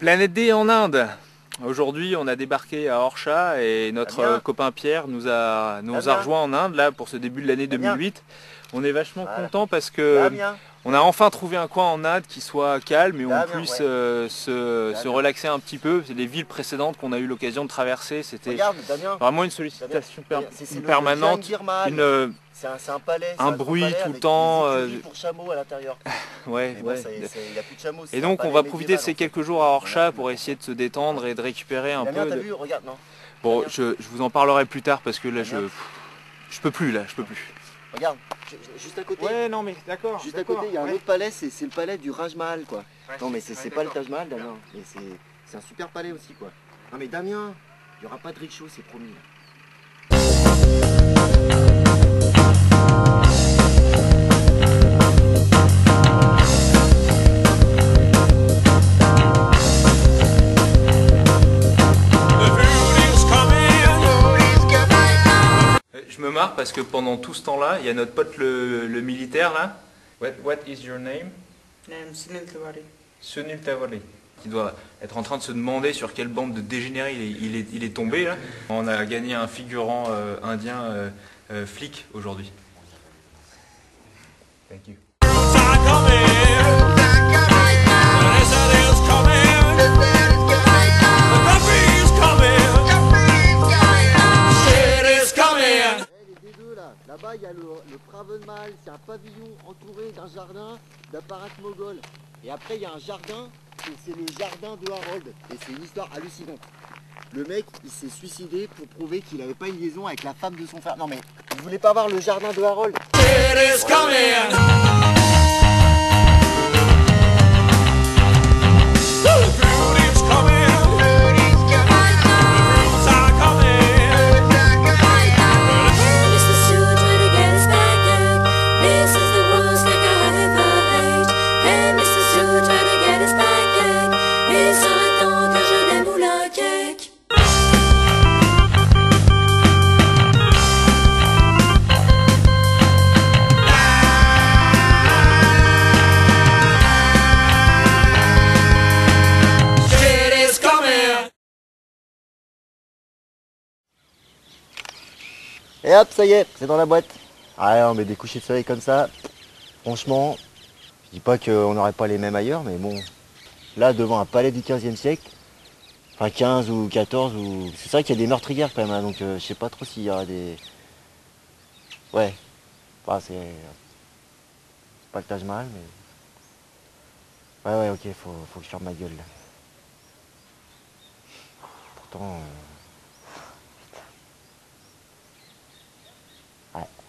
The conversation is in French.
Planète D en Inde. Aujourd'hui, on a débarqué à Orcha et notre copain Pierre nous a, nous a rejoint en Inde là pour ce début de l'année Damien. 2008. On est vachement Voilà. content parce que Damien, on a enfin trouvé un coin en Inde qui soit calme et où on Damien, puisse ouais. euh, se, se Damien. relaxer un petit peu. Les villes précédentes qu'on a eu l'occasion de traverser, c'était Damien. vraiment une Damien, sollicitation per- permanente. Une, euh, C'est un, palais. un bruit palais tout le temps, euh, pour chameaux à l'intérieur. ouais, Mais bon, ouais. ça y est, c'est- il n'y a plus de chameaux. Et donc on va profiter de ces quelques jours à Orcha pour essayer de se détendre et de récupérer un Damien, peu. de- vu Regarde, non. Bon, Damien. je, je vous en parlerai plus tard parce que là je, Damien. je peux plus là, je peux plus. Regarde, ju- ju- juste à côté. Ouais, non mais d'accord. Juste à côté, il y a un autre palais, c'est le palais du Raj Mahal, quoi. non, mais c'est pas le Taj Mahal, Damien. Mais c'est un super palais aussi, quoi. Non, mais Damien, il n'y aura pas de rickshaw, c'est promis. Parce que pendant tout ce temps-là, il y a notre pote le, le militaire là. What, what is your name? Name Sunil Tiwari. Sunil Tawari. Qui doit être en train de se demander sur quelle bande de dégénérés il est, il est, il est tombé là. On a gagné un figurant euh, indien euh, euh, flic aujourd'hui. Thank you. Là-bas il y a le, le Praven Mahal, c'est un pavillon entouré d'un jardin d'apparat mogol. Et après il y a un jardin, c'est le jardin de Harold. Et c'est une histoire hallucinante. Le mec il s'est suicidé pour prouver qu'il n'avait pas une liaison avec la femme de son frère. Non mais il voulait pas voir le jardin de Harold? Et hop, ça y est, c'est dans la boîte. Ah non, mais des couchers de soleil comme ça, franchement, je dis pas qu'on n'aurait pas les mêmes ailleurs, mais bon, là, devant un palais du 15e siècle, enfin 15 ou 14, ou... c'est vrai qu'il y a des meurtrières quand même, hein, donc euh, je sais pas trop s'il y aura des... Ouais, enfin, c'est... c'est pas le Taj Mahal, mais... Ouais, ouais, ok, faut, faut que je ferme ma gueule, là. Pourtant... euh, 哎。